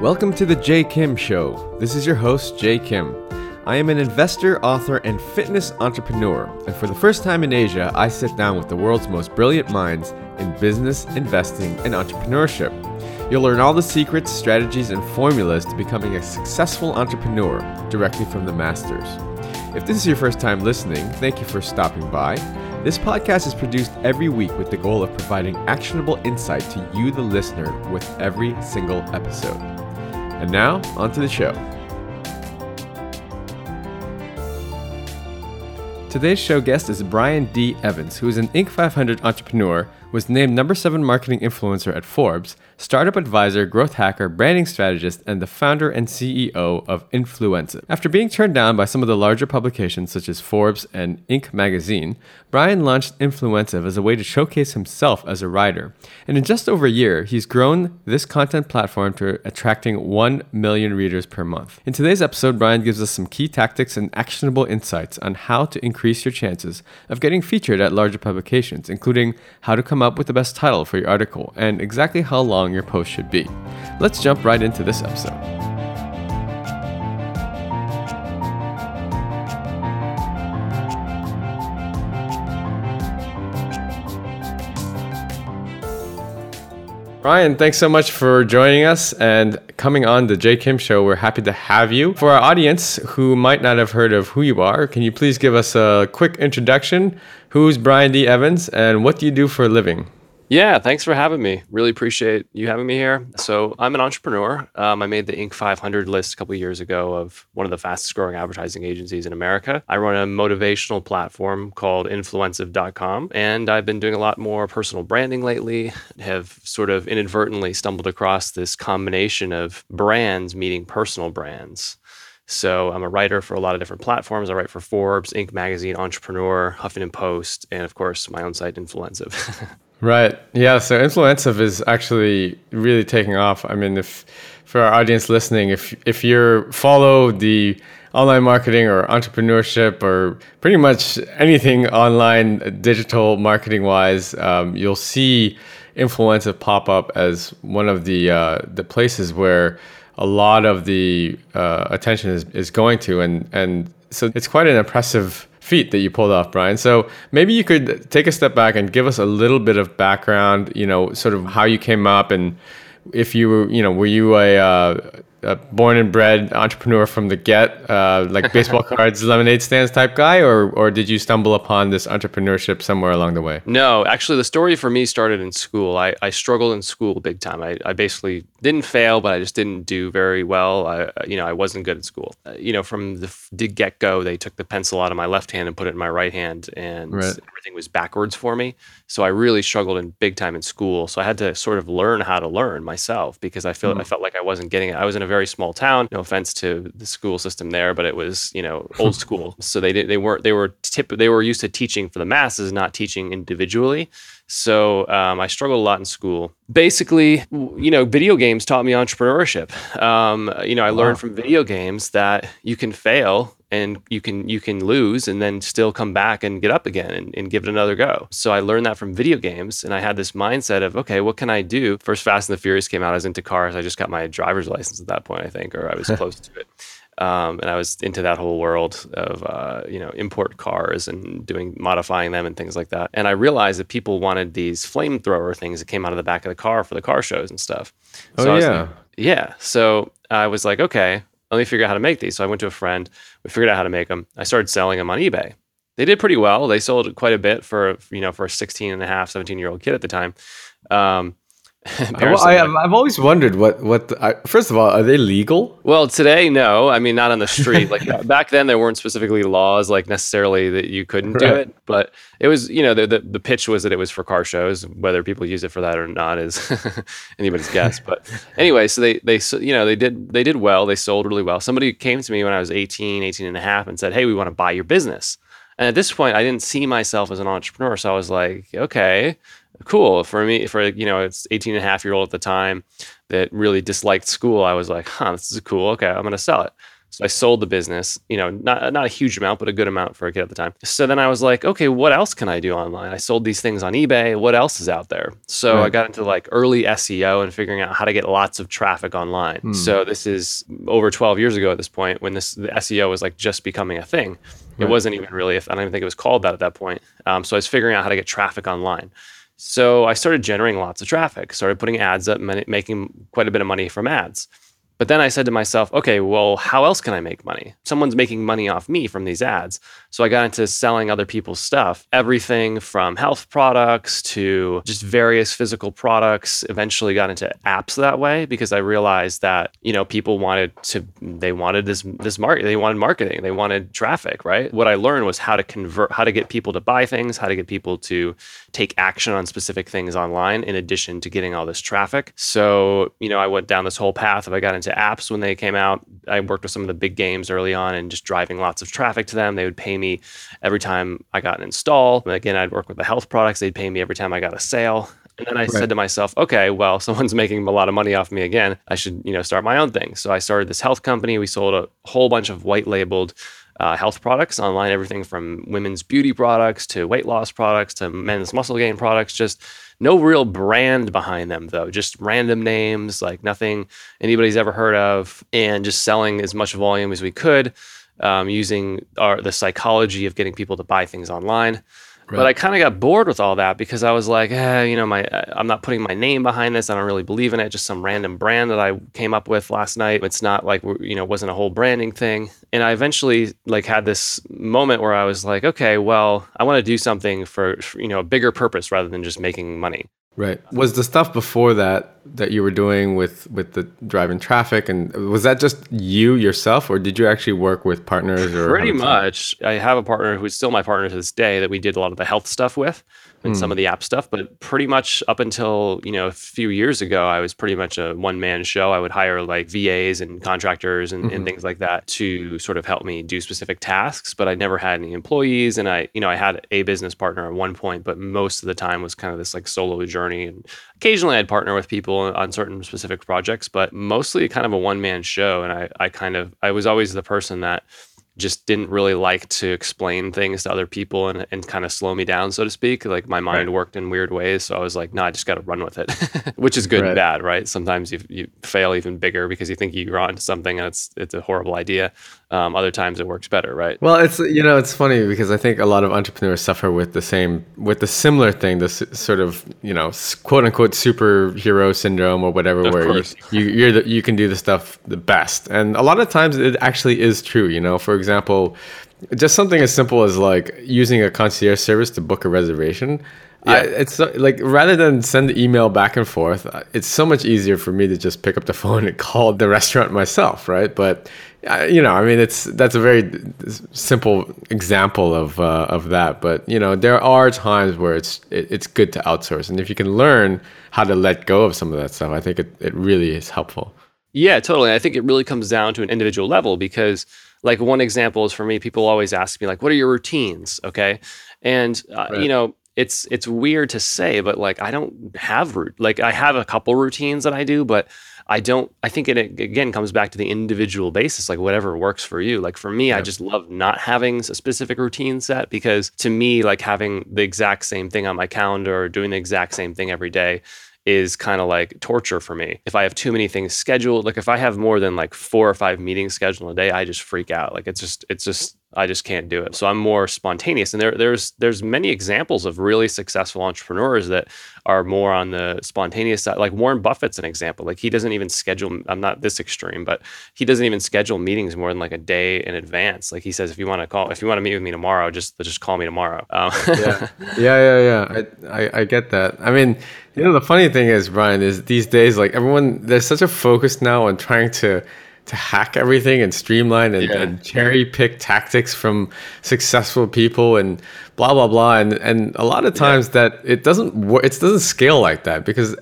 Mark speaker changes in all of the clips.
Speaker 1: Welcome to the Jay Kim Show. This is your host, Jay Kim. I am an investor, author, and fitness entrepreneur, and for the first time in Asia, I sit down with the world's most brilliant minds in business, investing, and entrepreneurship. You'll learn all the secrets, strategies, and formulas to becoming a successful entrepreneur directly from the masters. If this is your first time listening, thank you for stopping by. This podcast is produced every week with the goal of providing actionable insight to you, the listener, with every single episode. And now, onto the show. Today's show guest is Brian D. Evans, who is an Inc. 500 entrepreneur, was named number 7 marketing influencer at Forbes, startup advisor, growth hacker, branding strategist, and the founder and CEO of Influencive. After being turned down by some of the larger publications such as Forbes and Inc. magazine, Brian launched Influencive as a way to showcase himself as a writer. And in just over a year, he's grown this content platform to attracting 1 million readers per month. In today's episode, Brian gives us some key tactics and actionable insights on how to increase your chances of getting featured at larger publications, including how to come up with the best title for your article and exactly how long your post should be. Let's jump right into this episode. Brian, thanks so much for joining us and coming on the Jay Kim Show. We're happy to have you. For our audience who might not have heard of who you are, can you please give us a quick introduction? Who's Brian D. Evans and what do you do for a living?
Speaker 2: Yeah, thanks for having me. Really appreciate you having me here. So, I'm an entrepreneur. Um, I made the Inc. 500 list a couple years ago of one of the fastest growing advertising agencies in America. I run a motivational platform called influencive.com, and I've been doing a lot more personal branding lately. Have sort of inadvertently stumbled across this combination of brands meeting personal brands. So I'm a writer for a lot of different platforms. I write for Forbes, Inc. magazine, Entrepreneur, Huffington Post, and of course my own site, Influencive.
Speaker 1: Right. Yeah. So Influencive is actually really taking off. I mean, if for our audience listening, if if you follow the online marketing or entrepreneurship or pretty much anything online digital marketing wise, um, you'll see Influencive pop up as one of the uh, the places where a lot of the uh, attention is, is going to, and and so it's quite an impressive feat that you pulled off, Brian. So maybe you could take a step back and give us a little bit of background, you know, sort of how you came up and if you were, you know, were you a, uh, a born and bred entrepreneur from the get, uh, like baseball cards, lemonade stands type guy, or or did you stumble upon this entrepreneurship somewhere along the way?
Speaker 2: No, actually, the story for me started in school. I, I struggled in school big time. I, I basically didn't fail, but I just didn't do very well. I you know I wasn't good at school. Uh, you know, from the, the get go, they took the pencil out of my left hand and put it in my right hand, and right. everything was backwards for me. So I really struggled in big time in school. So I had to sort of learn how to learn myself because I felt mm. I felt like I wasn't getting it. I was in a very small town. No offense to the school system there, but it was you know old school. So they they weren't they were tip they were used to teaching for the masses, not teaching individually. So um, I struggled a lot in school. Basically, you know, video games taught me entrepreneurship. Um, you know, I learned from video games that you can fail and you can you can lose and then still come back and get up again and, and, give it another go. So I learned that from video games and I had this mindset of okay, what can I do? First Fast and the Furious came out, I was into cars. I just got my driver's license at that point, I think, or I was close to it. Um, and I was into that whole world of uh, you know import cars and doing modifying them and things like that. And I realized that people wanted these flamethrower things that came out of the back of the car for the car shows and stuff.
Speaker 1: So oh yeah, like,
Speaker 2: yeah. So I was like, okay, let me figure out how to make these. So I went to a friend. We figured out how to make them. I started selling them on eBay. They did pretty well. They sold quite a bit for you know for a 16 and a half, 17 year old kid at the time. Um,
Speaker 1: I, have always wondered what what. The, I, first of all, are they legal?
Speaker 2: Well, today, no. I mean, not on the street. Like uh, back then, there weren't specifically laws like necessarily that you couldn't right. do it. But it was, you know, the, the, the pitch was that it was for car shows. Whether people use it for that or not is anybody's guess. But anyway, so they they you know they did they did well. They sold really well. Somebody came to me when I was 18, 18 and a half, and said, "Hey, we want to buy your business." And at this point, I didn't see myself as an entrepreneur, so I was like, "Okay." Cool for me for you know it's 18 and a half year old at the time that really disliked school i was like huh this is cool okay i'm going to sell it So I sold the business, you know, not not a huge amount, but a good amount for a kid at the time. So then I was like, okay, what else can I do online? I sold these things on eBay. What else is out there? So right. I got into like early SEO and figuring out how to get lots of traffic online. Hmm. So this is over 12 years ago at this point when this the SEO was like just becoming a thing. Right. It wasn't even really, I don't even think it was called that at that point. Um, so I was figuring out how to get traffic online. So I started generating lots of traffic, started putting ads up, making quite a bit of money from ads. But then I said to myself, okay, well, how else can I make money? Someone's making money off me from these ads. So I got into selling other people's stuff, everything from health products to just various physical products. Eventually got into apps that way because I realized that, you know, people wanted to they wanted this this market, they wanted marketing, they wanted traffic, right? What I learned was how to convert, how to get people to buy things, how to get people to take action on specific things online in addition to getting all this traffic. So, you know, I went down this whole path of I got into apps when they came out. I worked with some of the big games early on and just driving lots of traffic to them. They would pay me every time I got an install. And again, I'd work with the health products. They'd pay me every time I got a sale. And then I right. said to myself, okay, well, someone's making a lot of money off me again. I should, you know, start my own thing. So I started this health company. We sold a whole bunch of white labeled uh, health products online, everything from women's beauty products to weight loss products to men's muscle gain products, just no real brand behind them, though, just random names, like nothing anybody's ever heard of, and just selling as much volume as we could um, using our, the psychology of getting people to buy things online. But I kind of got bored with all that because I was like, eh, you know, my I'm not putting my name behind this. I don't really believe in it. Just some random brand that I came up with last night. It's not like you know, wasn't a whole branding thing. And I eventually like had this moment where I was like, okay, well, I want to do something for, for you know a bigger purpose rather than just making money.
Speaker 1: Right. Was the stuff before that that you were doing with with the driving traffic and was that just you yourself or did you actually work with partners or
Speaker 2: Pretty much. I have a partner who's still my partner to this day that we did a lot of the health stuff with and mm. some of the app stuff. But pretty much up until you know a few years ago, I was pretty much a one man show. I would hire like VAs and contractors and, mm-hmm. and, things like that to sort of help me do specific tasks. But I never had any employees, and I you know I had a business partner at one point, but most of the time was kind of this like solo journey. And occasionally I'd partner with people on certain specific projects, but mostly kind of a one man show. And I I kind of I was always the person that just didn't really like to explain things to other people and, and kind of slow me down, so to speak. Like my mind right. worked in weird ways. So I was like, no, I just got to run with it, which is good right. and bad, right? Sometimes you, you fail even bigger because you think you're onto something and it's, it's a horrible idea. Um, other times it works better, right?
Speaker 1: Well, it's, you know, it's funny because I think a lot of entrepreneurs suffer with the same, with the similar thing, this sort of, you know, quote unquote superhero syndrome or whatever, of where you, you, you're the, you can do the stuff the best. And a lot of times it actually is true, you know, for example, just something as simple as like using a concierge service to book a reservation. Yeah. I, it's like rather than send the email back and forth, uh, it's so much easier for me to just pick up the phone and call the restaurant myself, right? But uh, you know, I mean, it's that's a very simple example of uh, of that. But you know, there are times where it's it, it's good to outsource, and if you can learn how to let go of some of that stuff, I think it, it really is helpful.
Speaker 2: Yeah, totally. I think it really comes down to an individual level because like one example is for me people always ask me like what are your routines okay and uh, right. you know it's it's weird to say but like i don't have root like i have a couple routines that i do but i don't i think it again comes back to the individual basis like whatever works for you like for me yeah. i just love not having a specific routine set because to me like having the exact same thing on my calendar or doing the exact same thing every day is kind of like torture for me. If I have too many things scheduled, like if I have more than like four or five meetings scheduled a day, I just freak out. Like it's just, it's just, I just can't do it. So I'm more spontaneous. And there, there's, there's many examples of really successful entrepreneurs that are more on the spontaneous side. Like Warren Buffett's an example. Like he doesn't even schedule. I'm not this extreme, but he doesn't even schedule meetings more than like a day in advance. Like he says, if you want to call, if you want to meet with me tomorrow, just just call me tomorrow. Um,
Speaker 1: yeah, yeah, yeah, yeah. I, I I get that. I mean, you know, the funny thing is, Brian, is these days like everyone there's such a focus now on trying to to hack everything and streamline and, yeah. and, cherry pick tactics from successful people and blah blah blah and and a lot of times yeah. that it doesn't work it doesn't scale like that because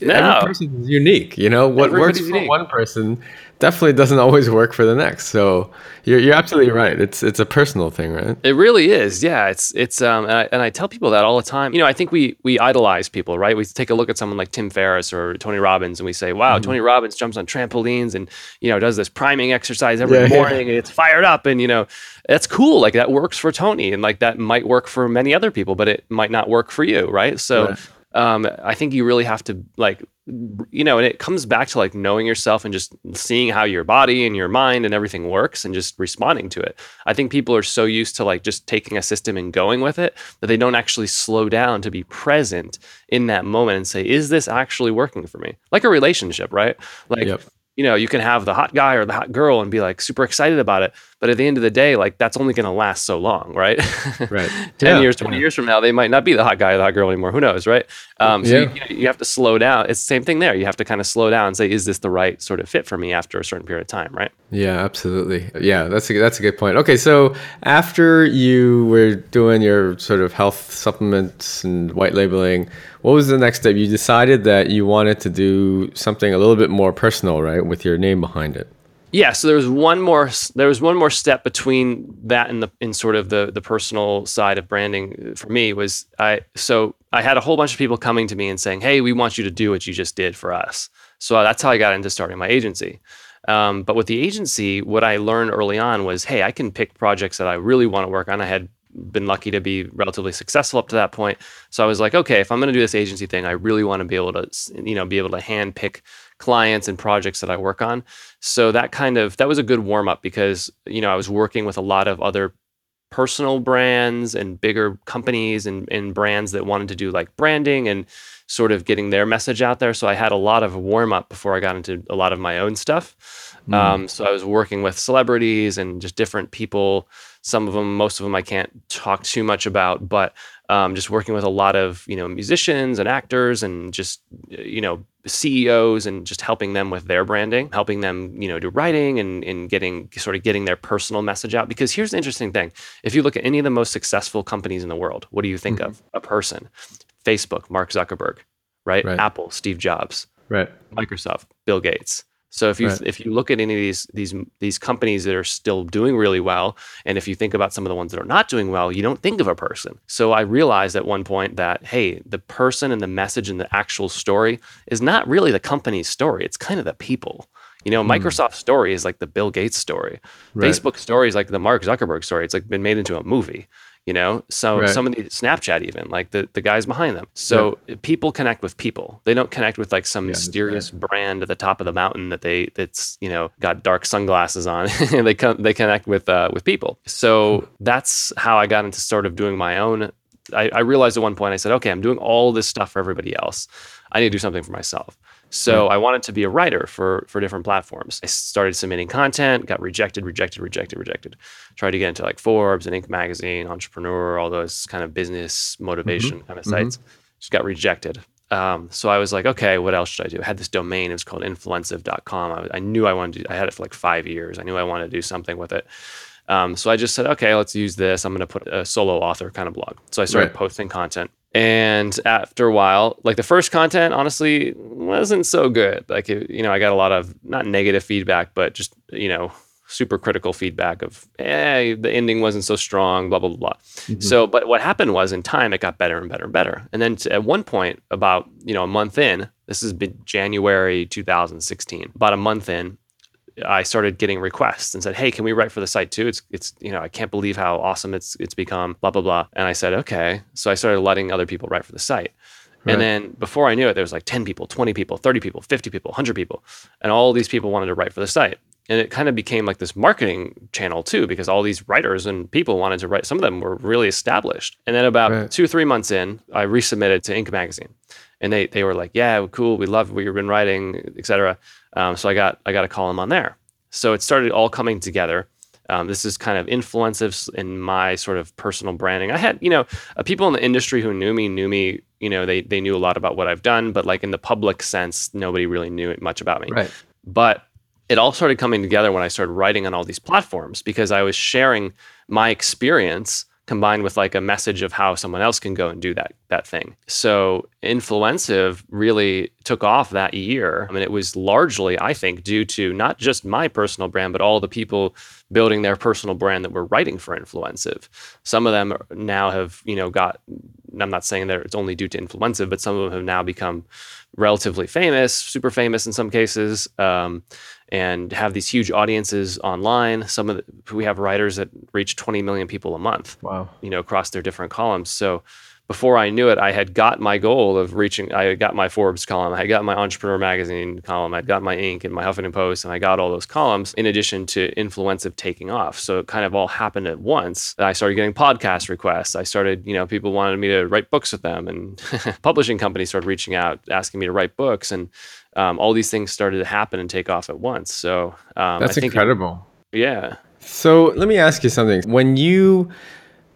Speaker 1: no. every person is unique you know what works for unique. one person definitely doesn't always work for the next. So you're, you're absolutely right. It's it's a personal thing, right?
Speaker 2: It really is. Yeah, it's it's um and I, and I tell people that all the time. You know, I think we we idolize people, right? We take a look at someone like Tim Ferriss or Tony Robbins and we say, "Wow, mm-hmm. Tony Robbins jumps on trampolines and, you know, does this priming exercise every yeah, morning yeah. and it's fired up and, you know, that's cool. Like that works for Tony and like that might work for many other people, but it might not work for you, right? So right. Um, I think you really have to like you know, and it comes back to like knowing yourself and just seeing how your body and your mind and everything works and just responding to it. I think people are so used to like just taking a system and going with it that they don't actually slow down to be present in that moment and say, is this actually working for me? Like a relationship, right? Like, yep you know, you can have the hot guy or the hot girl and be like super excited about it. But at the end of the day, like that's only going to last so long, right?
Speaker 1: Right.
Speaker 2: 10 yeah. years, 20 yeah. years from now, they might not be the hot guy or the hot girl anymore. Who knows, right? Um, so yeah. you, you, have to slow down. It's the same thing there. You have to kind of slow down and say, is this the right sort of fit for me after a certain period of time, right?
Speaker 1: Yeah, absolutely. Yeah, that's a, that's a good point. Okay, so after you were doing your sort of health supplements and white labeling, what was the next step? You decided that you wanted to do something a little bit more personal, right, with your name behind it.
Speaker 2: Yeah, so there was one more there was one more step between that and the in sort of the the personal side of branding for me was I so I had a whole bunch of people coming to me and saying, "Hey, we want you to do what you just did for us." So that's how I got into starting my agency. Um, but with the agency, what I learned early on was, hey, I can pick projects that I really want to work on. I had been lucky to be relatively successful up to that point. So I was like, okay, if I'm going to do this agency thing, I really want to be able to, you know, be able to hand pick clients and projects that I work on. So that kind of that was a good warm up because you know I was working with a lot of other personal brands and bigger companies and, and brands that wanted to do like branding and sort of getting their message out there. So I had a lot of warm up before I got into a lot of my own stuff. Mm. Um, so I was working with celebrities and just different people some of them, most of them, I can't talk too much about, but um, just working with a lot of you know musicians and actors and just you know CEOs and just helping them with their branding, helping them you know do writing and and getting sort of getting their personal message out. Because here's the interesting thing: if you look at any of the most successful companies in the world, what do you think mm-hmm. of? A person, Facebook, Mark Zuckerberg, right? right? Apple, Steve Jobs,
Speaker 1: right?
Speaker 2: Microsoft, Bill Gates. So if you right. if you look at any of these these these companies that are still doing really well, and if you think about some of the ones that are not doing well, you don't think of a person. So I realized at one point that hey, the person and the message and the actual story is not really the company's story. It's kind of the people. You know, mm. Microsoft story is like the Bill Gates story. Right. Facebook story is like the Mark Zuckerberg story. It's like been made into a movie you know? So right. some of the snapchat even like the, the guys behind them. So yeah. people connect with people. They don't connect with like some yeah, mysterious brand at the top of the mountain that they that's you know got dark sunglasses on. They come they connect with uh, with people. So hmm. that's how i got into sort of doing my own. I, I realized at one point i said okay i'm doing all this stuff for everybody else. I need to do something for myself so I wanted to be a writer for for different platforms. I started submitting content, got rejected, rejected, rejected, rejected. Tried to get into like Forbes and Inc. magazine, Entrepreneur, all those kind of business motivation mm-hmm. kind of sites. Mm-hmm. Just got rejected. Um, so I was like, okay, what else should I do? I had this domain. It was called influencive.com. I, I knew I wanted to, I had it for like five years. I knew I wanted to do something with it. Um, so I just said, okay, let's use this. I'm going to put a solo author kind of blog. So I started right. posting content. And after a while, like the first content, honestly, wasn't so good. Like, you know, I got a lot of not negative feedback, but just, you know, super critical feedback of, eh, the ending wasn't so strong, blah, blah, blah, blah. Mm-hmm. So, but what happened was in time, it got better and better and better. And then at one point, about, you know, a month in, this has been January 2016, about a month in, I started getting requests and said, "Hey, can we write for the site too?" It's it's you know I can't believe how awesome it's it's become. Blah blah blah. And I said, "Okay." So I started letting other people write for the site. Right. And then before I knew it, there was like 10 people, 20 people, 30 people, 50 people, 100 people. And all these people wanted to write for the site. And it kind of became like this marketing channel too, because all these writers and people wanted to write. Some of them were really established. And then about right. two, three months in, I resubmitted to Inc. magazine. And they, they were like, yeah, cool. We love what you've been writing, etc. Um, so I got I got a call him on there. So it started all coming together. Um, this is kind of influences in my sort of personal branding. I had, you know, uh, people in the industry who knew me knew me. You know, they they knew a lot about what I've done, but like in the public sense, nobody really knew much about me.
Speaker 1: Right.
Speaker 2: But it all started coming together when I started writing on all these platforms because I was sharing my experience combined with like a message of how someone else can go and do that that thing. So Influencive really took off that year. I mean, it was largely, I think, due to not just my personal brand, but all the people building their personal brand that were writing for Influencive. Some of them now have, you know, got. I'm not saying that it's only due to Influencive, but some of them have now become relatively famous, super famous in some cases. Um, and have these huge audiences online. Some of the, we have writers that reach 20 million people a month.
Speaker 1: Wow.
Speaker 2: You know, across their different columns. So before I knew it, I had got my goal of reaching. I had got my Forbes column, I got my Entrepreneur Magazine column, I'd got my Inc. and my Huffington Post, and I got all those columns in addition to Influencive taking off. So it kind of all happened at once. I started getting podcast requests. I started, you know, people wanted me to write books with them, and publishing companies started reaching out asking me to write books, and um, all these things started to happen and take off at once. So
Speaker 1: um, that's incredible.
Speaker 2: It, yeah.
Speaker 1: So let me ask you something. When you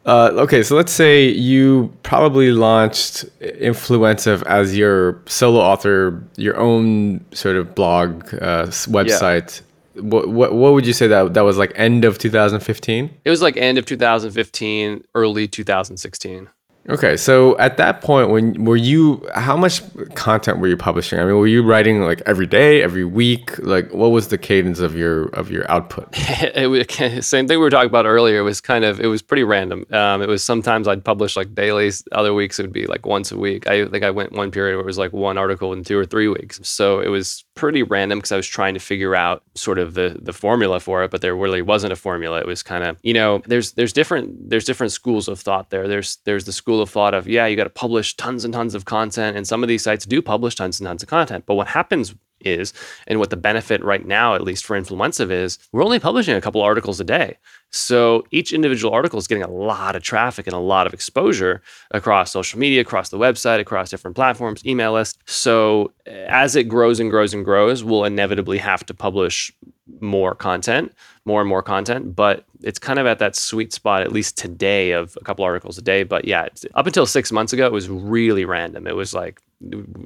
Speaker 1: uh, okay, so let's say you probably launched Influencive as your solo author, your own sort of blog uh, website. Yeah. What, what what would you say that that was like end of 2015?
Speaker 2: It was like end of 2015, early 2016.
Speaker 1: Okay, so at that point, when were you? How much content were you publishing? I mean, were you writing like every day, every week? Like, what was the cadence of your of your output?
Speaker 2: was same thing we were talking about earlier. It was kind of it was pretty random. Um, it was sometimes I'd publish like dailies. Other weeks it would be like once a week. I think I went one period where it was like one article in two or three weeks. So it was pretty random because I was trying to figure out sort of the the formula for it, but there really wasn't a formula. It was kind of you know there's there's different there's different schools of thought there. There's there's the school of thought of, yeah, you got to publish tons and tons of content. And some of these sites do publish tons and tons of content. But what happens is, and what the benefit right now, at least for Influencive, is we're only publishing a couple articles a day. So each individual article is getting a lot of traffic and a lot of exposure across social media, across the website, across different platforms, email list. So as it grows and grows and grows, we'll inevitably have to publish more content, more and more content. But it's kind of at that sweet spot, at least today, of a couple articles a day. But yeah, up until six months ago, it was really random. It was like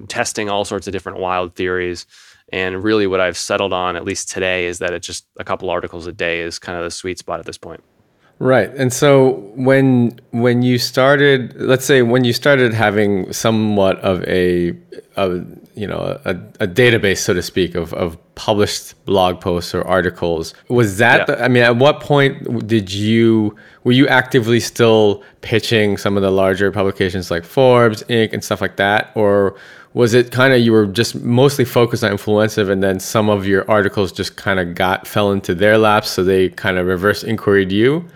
Speaker 2: testing all sorts of different wild theories. And really, what I've settled on, at least today, is that it's just a couple articles a day is kind of the sweet spot at this point.
Speaker 1: Right. And so when when you started, let's say when you started having somewhat of a, a you know a, a, database, so to speak, of, of published blog posts or articles, was that? Yeah. The, I mean, at what point did you were you actively still pitching some of the larger publications like Forbes, Inc., and stuff like that, or was it kind of you were just mostly focused on influencive and then some of your articles just kind of got fell into their laps so they kind of reverse inquired you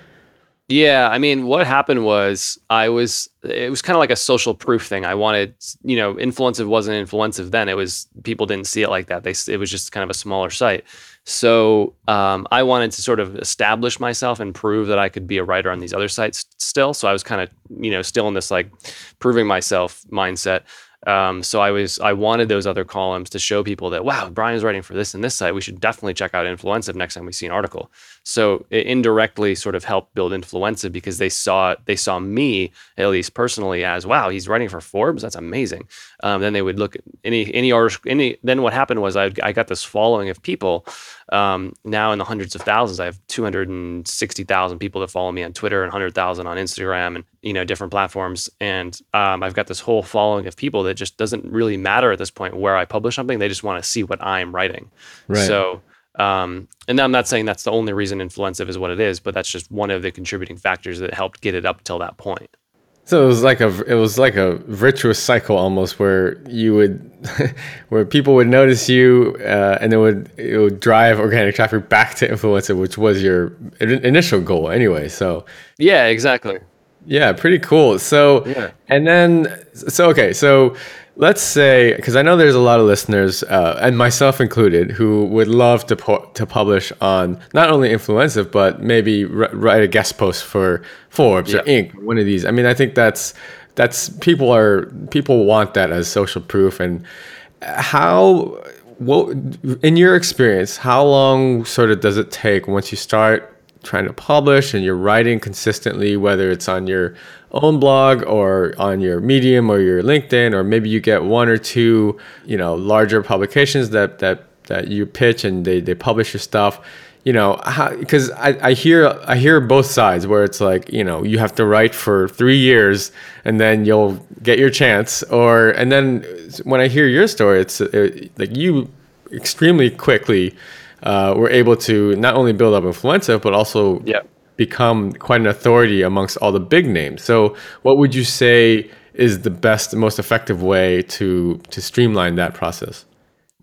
Speaker 2: yeah, I mean, what happened was I was it was kind of like a social proof thing. I wanted, you know, influencive wasn't influencive then. It was people didn't see it like that. They it was just kind of a smaller site. So um, I wanted to sort of establish myself and prove that I could be a writer on these other sites still. So I was kind of, you know, still in this like proving myself mindset. Um, so I was I wanted those other columns to show people that wow Brian's writing for this and this site we should definitely check out Influencive next time we see an article. So it indirectly sort of helped build Influencive because they saw they saw me at least personally as wow he's writing for Forbes that's amazing. Um, then they would look at any any article any then what happened was I I got this following of people um, now in the hundreds of thousands. I have 260,000 people that follow me on Twitter and 100,000 on Instagram and, you know, different platforms. And um, I've got this whole following of people that just doesn't really matter at this point where I publish something. They just want to see what I'm writing. Right. So, um, and I'm not saying that's the only reason Influencive is what it is, but that's just one of the contributing factors that helped get it up till that point.
Speaker 1: So it was like a it was like a virtuous cycle almost, where you would, where people would notice you, uh, and it would it would drive organic traffic back to Influencive, which was your initial goal anyway. So
Speaker 2: yeah, exactly.
Speaker 1: Yeah, pretty cool. So yeah. and then so okay, so let's say because I know there's a lot of listeners, uh, and myself included, who would love to pu- to publish on not only Influencive but maybe r- write a guest post for Forbes yeah. or Inc. One of these. I mean, I think that's that's people are people want that as social proof. And how, well, in your experience, how long sort of does it take once you start trying to publish and you're writing consistently, whether it's on your own blog or on your Medium or your LinkedIn, or maybe you get one or two, you know, larger publications that that that you pitch and they, they publish your stuff. you know, because I, I hear I hear both sides where it's like, you know, you have to write for three years and then you'll get your chance, or and then when I hear your story, it's it, like you extremely quickly uh, were able to not only build up Influencive but also
Speaker 2: yeah.
Speaker 1: become quite an authority amongst all the big names. So, what would you say is the best, most effective way to to streamline that process?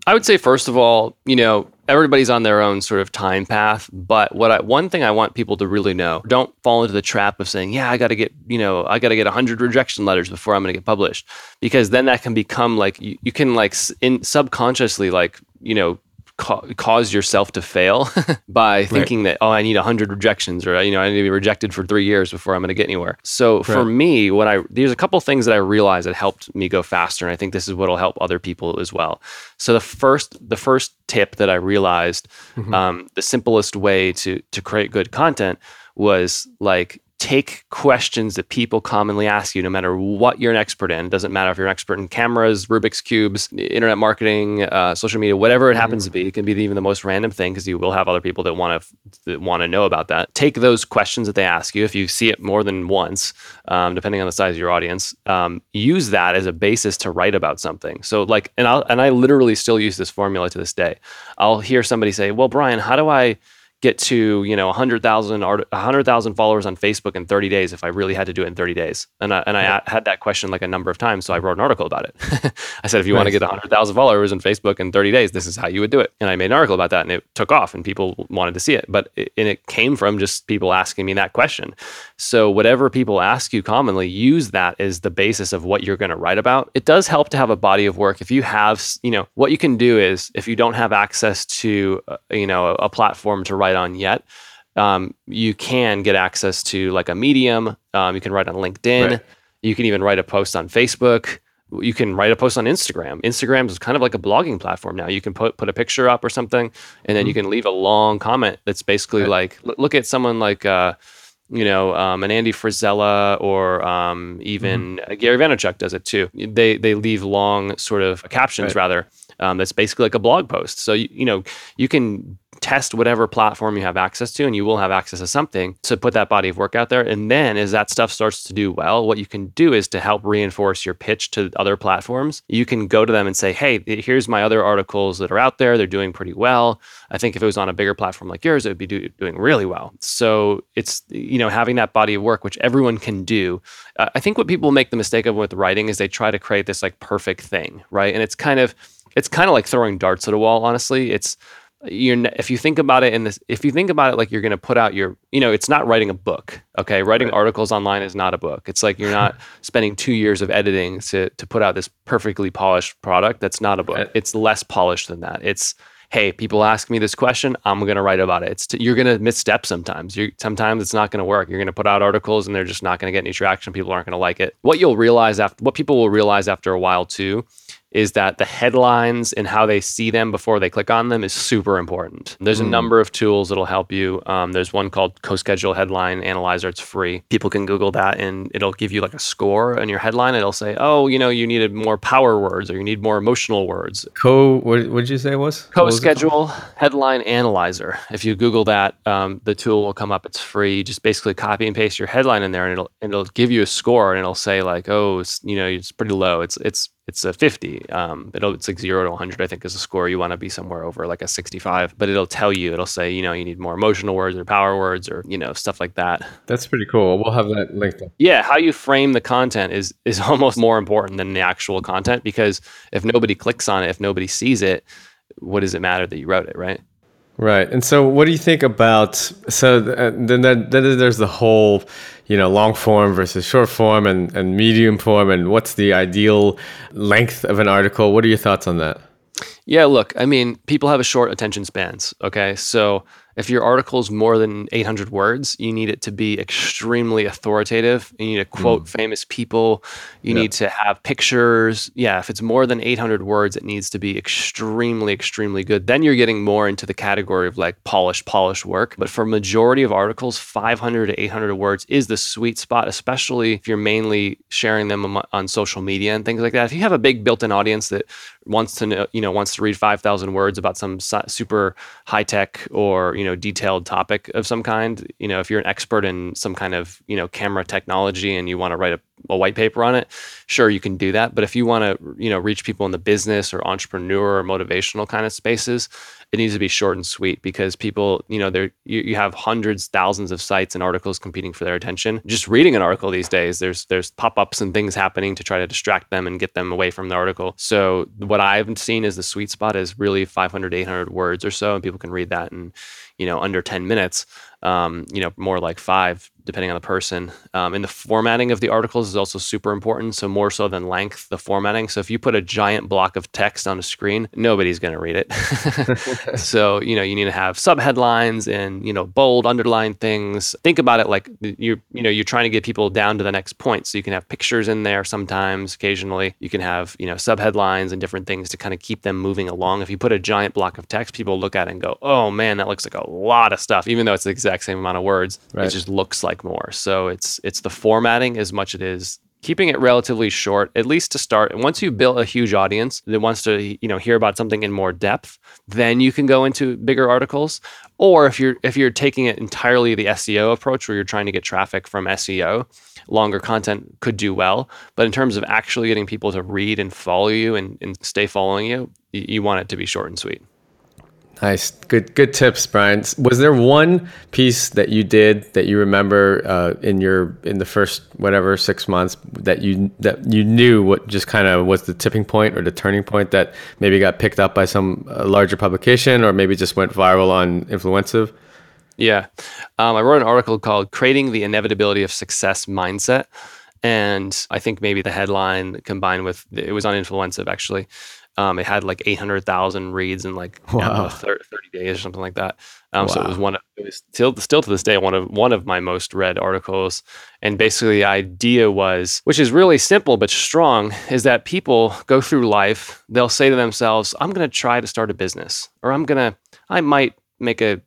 Speaker 2: I would say first of all, you know, everybody's on their own sort of time path, but what I one thing I want people to really know, don't fall into the trap of saying, "Yeah, I got to get, you know, I got to get 100 rejection letters before I'm going to get published." Because then that can become like you, you can like in subconsciously like, you know, ca- cause yourself to fail by thinking right. that oh I need 100 rejections or you know I need to be rejected for 3 years before I'm going to get anywhere. So right. for me what I there's a couple things that I realized that helped me go faster and I think this is what'll help other people as well. So the first the first tip that I realized mm-hmm. um, the simplest way to to create good content was like take questions that people commonly ask you, no matter what you're an expert in. It doesn't matter if you're an expert in cameras, Rubik's cubes, internet marketing, uh, social media, whatever it happens to be. It can be even the most random thing because you will have other people that want to want to know about that. Take those questions that they ask you. If you see it more than once, um, depending on the size of your audience, um, use that as a basis to write about something. So like, and I and I literally still use this formula to this day. I'll hear somebody say, "Well, Brian, how do I?" Get to you know 100,000 100,000 followers on Facebook in 30 days if I really had to do it in 30 days. And I, and I had that question like a number of times, so I wrote an article about it. I said if you nice. want to get 100,000 followers on Facebook in 30 days, this is how you would do it. And I made an article about that, and it took off, and people wanted to see it. But it, and it came from just people asking me that question. So whatever people ask you commonly, use that as the basis of what you're going to write about. It does help to have a body of work. If you have, you know, what you can do is if you don't have access to, uh, you know, a, a platform to write write on yet, um, you can get access to like a Medium. Um, you can write on LinkedIn. Right. You can even write a post on Facebook. You can write a post on Instagram. Instagram is kind of like a blogging platform now. You can put put a picture up or something, and then mm-hmm. you can leave a long comment that's basically right. like, look at someone like. Uh, you know, um, an Andy Frisella or um, even mm-hmm. Gary Vaynerchuk does it too. They they leave long sort of captions right. rather. Um, that's basically like a blog post. So you, you know you can test whatever platform you have access to and you will have access to something to put that body of work out there. And then as that stuff starts to do well what you can do is to help reinforce your pitch to other platforms. You can go to them and say hey here's my other articles that are out there. They're doing pretty well. I think if it was on a bigger platform like yours it would be do, doing really well. So it's you know having that body of work which everyone can do uh, i think what people make the mistake of with writing is they try to create this like perfect thing right? And it's kind of it's kind of like throwing darts at a wall honestly. It's you're if you think about it in this if you think about it like you're going to put out your you know it's not writing a book okay? Writing right. articles online is not a book. It's like you're not spending 2 years of editing to to put out this perfectly polished product. That's not a book. It's less polished than that. It's hey people ask me this question i'm going to write about it. It's you're going to misstep sometimes. You sometimes it's not going to work. You're going to put out articles and they're just not going to get any traction. People aren't going to like it. What you'll realize after what people will realize after a while too is that the headlines and how they see them before they click on them is super important. There's mm. a hmm. number of tools that'll help you. Um, there's one called CoSchedule Headline Analyzer. It's free. People can Google that and it'll give you like a score on your headline. It'll say, oh, you know, you needed more power words or you need more emotional words.
Speaker 1: Co, what did you say it was?
Speaker 2: CoSchedule Headline Analyzer. If you Google that, um, the tool will come up. It's free. You just basically copy and paste your headline in there and it'll, it'll give you a score and it'll say like, oh, you know, it's pretty low. It's, it's, it's a 50. Um, it'll it's like zero to 100. I think is a score. You want to be somewhere over like a 65. But it'll tell you. It'll say you know you need more emotional words or power words or you know stuff like that.
Speaker 1: That's pretty cool. We'll have that linked up.
Speaker 2: Yeah, how you frame the content is is almost more important than the actual content because if nobody clicks on it, if nobody sees it, what does it matter that you wrote it, right?
Speaker 1: Right. And so, what do you think about? So uh, then, then there's the whole, you know, long form versus short form and, and medium form, and what's the ideal length of an article? What are your thoughts on that?
Speaker 2: Yeah, look, I mean, people have a short attention spans. Okay. So if your article is more than 800 words, you need it to be extremely authoritative. You need to quote mm. famous people. You yep. need to have pictures. Yeah, if it's more than 800 words, it needs to be extremely, extremely good. Then you're getting more into the category of like polished, polished work. But for majority of articles, 500 to 800 words is the sweet spot, especially if you're mainly sharing them on social media and things like that. If you have a big built-in audience that wants to know, you know, wants to read 5,000 words about some super high tech or you you know detailed topic of some kind. You know if you're an expert in some kind of you know camera technology and you want to write a, a white paper on it sure you can do that but if you want to you know reach people in the business or entrepreneur or motivational kind of spaces it needs to be short and sweet because people, you know, there you, you have hundreds, thousands of sites and articles competing for their attention. Just reading an article these days, there's there's pop-ups and things happening to try to distract them and get them away from the article. So what I've seen is the sweet spot is really 500, 800 words or so, and people can read that in, you know, under 10 minutes. Um, you know, more like five depending on the person. Um, and the formatting of the articles is also super important. So more so than length, the formatting. So if you put a giant block of text on a screen, nobody's going to read it. so you know you need to have subheadlines and you know bold, underlined things. Think about it like you you know you're trying to get people down to the next point. So you can have pictures in there sometimes, occasionally. You can have you know subheadlines and different things to kind of keep them moving along. If you put a giant block of text, people look at it and go, "Oh man, that looks like a lot of stuff," even though it's the exact same amount of words. Right. It just looks like like more. So it's it's the formatting as much as it is keeping it relatively short, at least to start. And once you build a huge audience that wants to, you know, hear about something in more depth, then you can go into bigger articles. Or if you're if you're taking it entirely the SEO approach where you're trying to get traffic from SEO, longer content could do well. But in terms of actually getting people to read and follow you and, and stay following you, you want it to be short and sweet.
Speaker 1: Nice, good, good tips, Brian. Was there one piece that you did that you remember uh, in your in the first whatever six months that you that you knew what just kind of was the tipping point or the turning point that maybe got picked up by some uh, larger publication or maybe just went viral on Influencive?
Speaker 2: Yeah, um, I wrote an article called "Creating the Inevitability of Success Mindset." And I think maybe the headline combined with it was on Influencive actually um, it had like 800,000 reads in like wow. know, 30, days or something like that. Um, wow. So it was one of, it was still, still to this day, one of, one of my most read articles. And basically the idea was, which is really simple, but strong is that people go through life. They'll say to themselves, I'm going to try to start a business or I'm going to, I might make a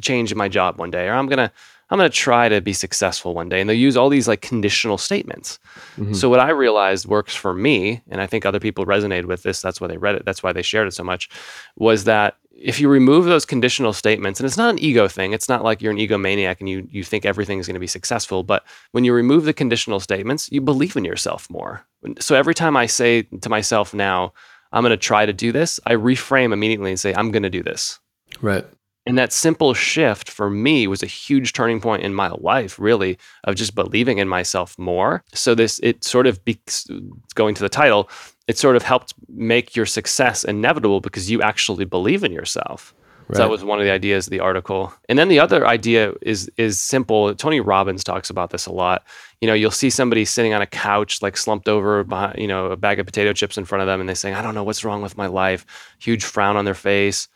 Speaker 2: change in my job one day, or I'm going to, I'm going to try to be successful one day. And they'll use all these like conditional statements. Mm-hmm. So what I realized works for me, and I think other people resonated with this, that's why they read it, that's why they shared it so much, was that if you remove those conditional statements, and it's not an ego thing, it's not like you're an egomaniac and you you think everything's going to be successful, but when you remove the conditional statements, you believe in yourself more. So every time I say to myself now, I'm going to try to do this, I reframe immediately and say, I'm going to do this.
Speaker 1: Right.
Speaker 2: And that simple shift for me was a huge turning point in my life, really, of just believing in myself more. So, this, it sort of, be, going to the title, it sort of helped make your success inevitable because you actually believe in yourself. Right. So that was one of the ideas of the article. And then the other idea is is simple. Tony Robbins talks about this a lot. You know, you'll see somebody sitting on a couch, like slumped over behind, you know, a bag of potato chips in front of them, and they saying, "I don't know what's wrong with my life." Huge frown on their face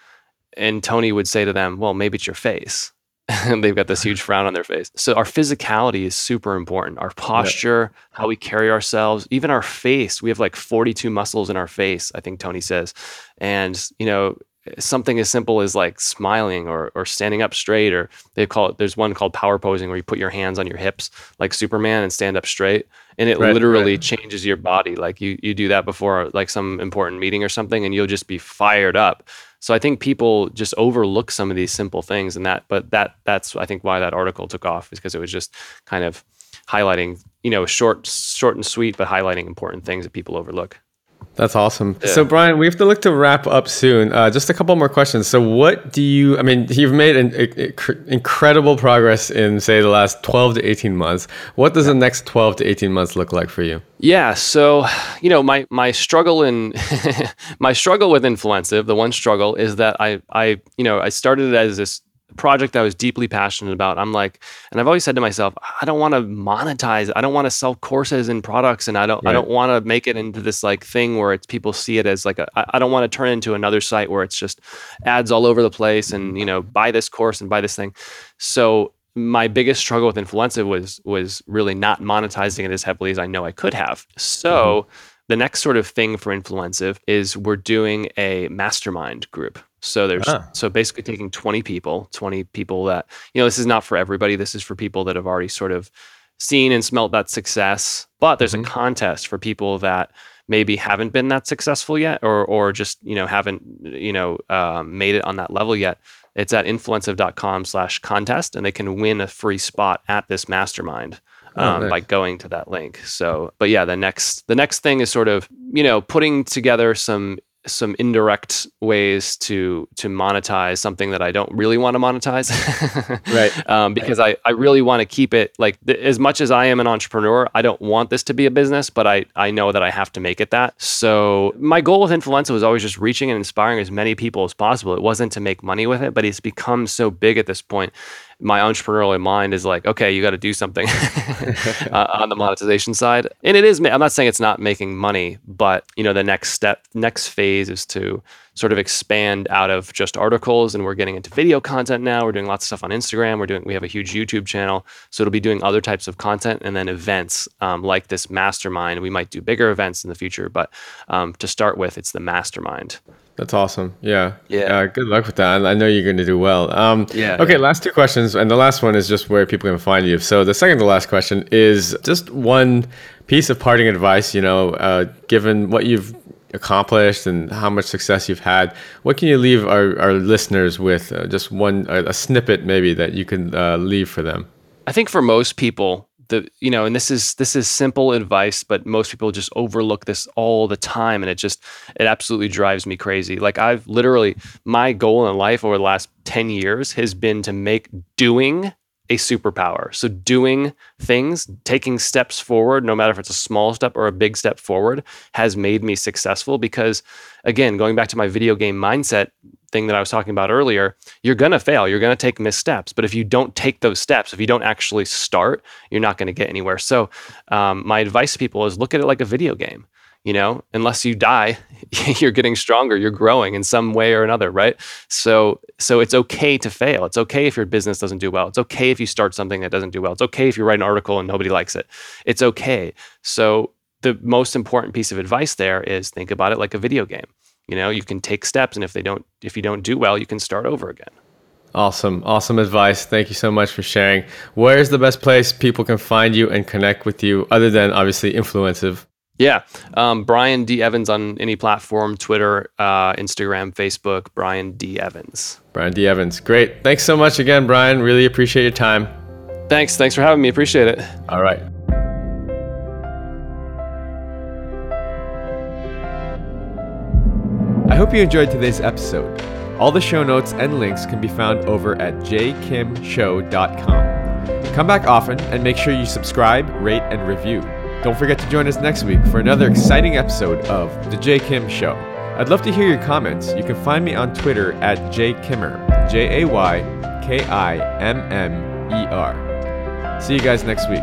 Speaker 2: and Tony would say to them, "Well, maybe it's your face." and they've got this huge frown on their face. So our physicality is super important. Our posture, yeah. how we carry ourselves, even our face. We have like 42 muscles in our face, I think Tony says. And, you know, something as simple as like smiling or, or standing up straight or they call it there's one called power posing where you put your hands on your hips like superman and stand up straight and it right, literally right. changes your body like you you do that before like some important meeting or something and you'll just be fired up so I think people just overlook some of these simple things, and that, but that that's I think why that article took off is because it was just kind of highlighting, you know, short, short and sweet, but highlighting important things that people overlook.
Speaker 1: That's awesome. Yeah. So, Brian, we have to look to wrap up soon. Uh, just a couple more questions. So, what do you, I mean, you've made an, incredible progress in, say, the last 12 to 18 months. What does the next 12 to 18 months look like for you?
Speaker 2: Yeah. So, you know, my, my struggle in, my struggle with Influencive, the one struggle is that I, I, you know, I started as this project that I was deeply passionate about. I'm like, and I've always said to myself, I don't want to monetize. I don't want to sell courses and products, and I don't. Right. I don't want to make it into this like thing where it's people see it as like a. I don't want to turn it into another site where it's just ads all over the place, and you know, buy this course and buy this thing. So my biggest struggle with Influencive was was really not monetizing it as heavily as I know I could have. So. Mm-hmm. The next sort of thing for Influencive is we're doing a mastermind group. So there's ah. so basically taking 20 people, 20 people that you know this is not for everybody. This is for people that have already sort of seen and smelt that success. But there's mm-hmm. a contest for people that maybe haven't been that successful yet or or just you know haven't you know um, made it on that level yet it's at influencive.com slash contest and they can win a free spot at this mastermind oh, um, nice. by going to that link so but yeah the next the next thing is sort of you know putting together some some indirect ways to to monetize something that I don't really want to monetize,
Speaker 1: right?
Speaker 2: Um, because I I really want to keep it like th- as much as I am an entrepreneur, I don't want this to be a business, but I I know that I have to make it that. So my goal with Influencive was always just reaching and inspiring as many people as possible. It wasn't to make money with it, but it's become so big at this point my entrepreneurial mind is like, okay, you got to do something uh, on the monetization side. And it is, I'm not saying it's not making money, but you know, the next step, next phase is to sort of expand out of just articles. And we're getting into video content now. We're doing lots of stuff on Instagram. We're doing, we have a huge YouTube channel. So it'll be doing other types of content and then events um, like this mastermind. We might do bigger events in the future, but um, to start with, it's the mastermind.
Speaker 1: That's awesome. Yeah.
Speaker 2: Yeah. Uh,
Speaker 1: good luck with that. I know you're going to do well. Um,
Speaker 2: yeah.
Speaker 1: Okay.
Speaker 2: Yeah.
Speaker 1: Last two questions, and the last one is just where people can find you. So the second to last question is just one piece of parting advice. You know, uh, given what you've accomplished and how much success you've had, what can you leave our, our listeners with? Uh, just one a, a, snippet maybe that you can uh, leave for them.
Speaker 2: I think for most people, the you know and this is this is simple advice but most people just overlook this all the time and it just it absolutely drives me crazy. Like i've literally my goal in life over the last 10 years has been to make doing a superpower so doing things taking steps forward no matter if it's a small step or a big step forward has made me successful because again going back to my video game mindset thing that I was talking about earlier, you're going to fail. You're going to take missteps. But if you don't take those steps, if you don't actually start, you're not going to get anywhere. So, um, my advice to people is look at it like a video game. You know, unless you die, you're getting stronger. You're growing in some way or another, right? So, so it's okay to fail. It's okay if your business doesn't do well. It's okay if you start something that doesn't do well. It's okay if you write an article and nobody likes it. It's okay. So, the most important piece of advice there is think about it like a video game you know you can take steps and if they don't if you don't do well you can start over again
Speaker 1: awesome awesome advice thank you so much for sharing where's the best place people can find you and connect with you other than obviously influencive
Speaker 2: yeah. Um, brian d. Evans on any platform twitter uh, instagram facebook brian d. Evans.
Speaker 1: Brian d. Evans. Great. Thanks so much again brian. Really appreciate your time.
Speaker 2: Thanks. Thanks for having me. Appreciate it.
Speaker 1: All right. I hope you enjoyed today's episode. All the show notes and links can be found over at jkimshow.com. Come back often and make sure you subscribe, rate, and review. Don't forget to join us next week for another exciting episode of The Jay Kim Show. I'd love to hear your comments. You can find me on Twitter at jaykimmer, J A Y K I M M E R. See you guys next week.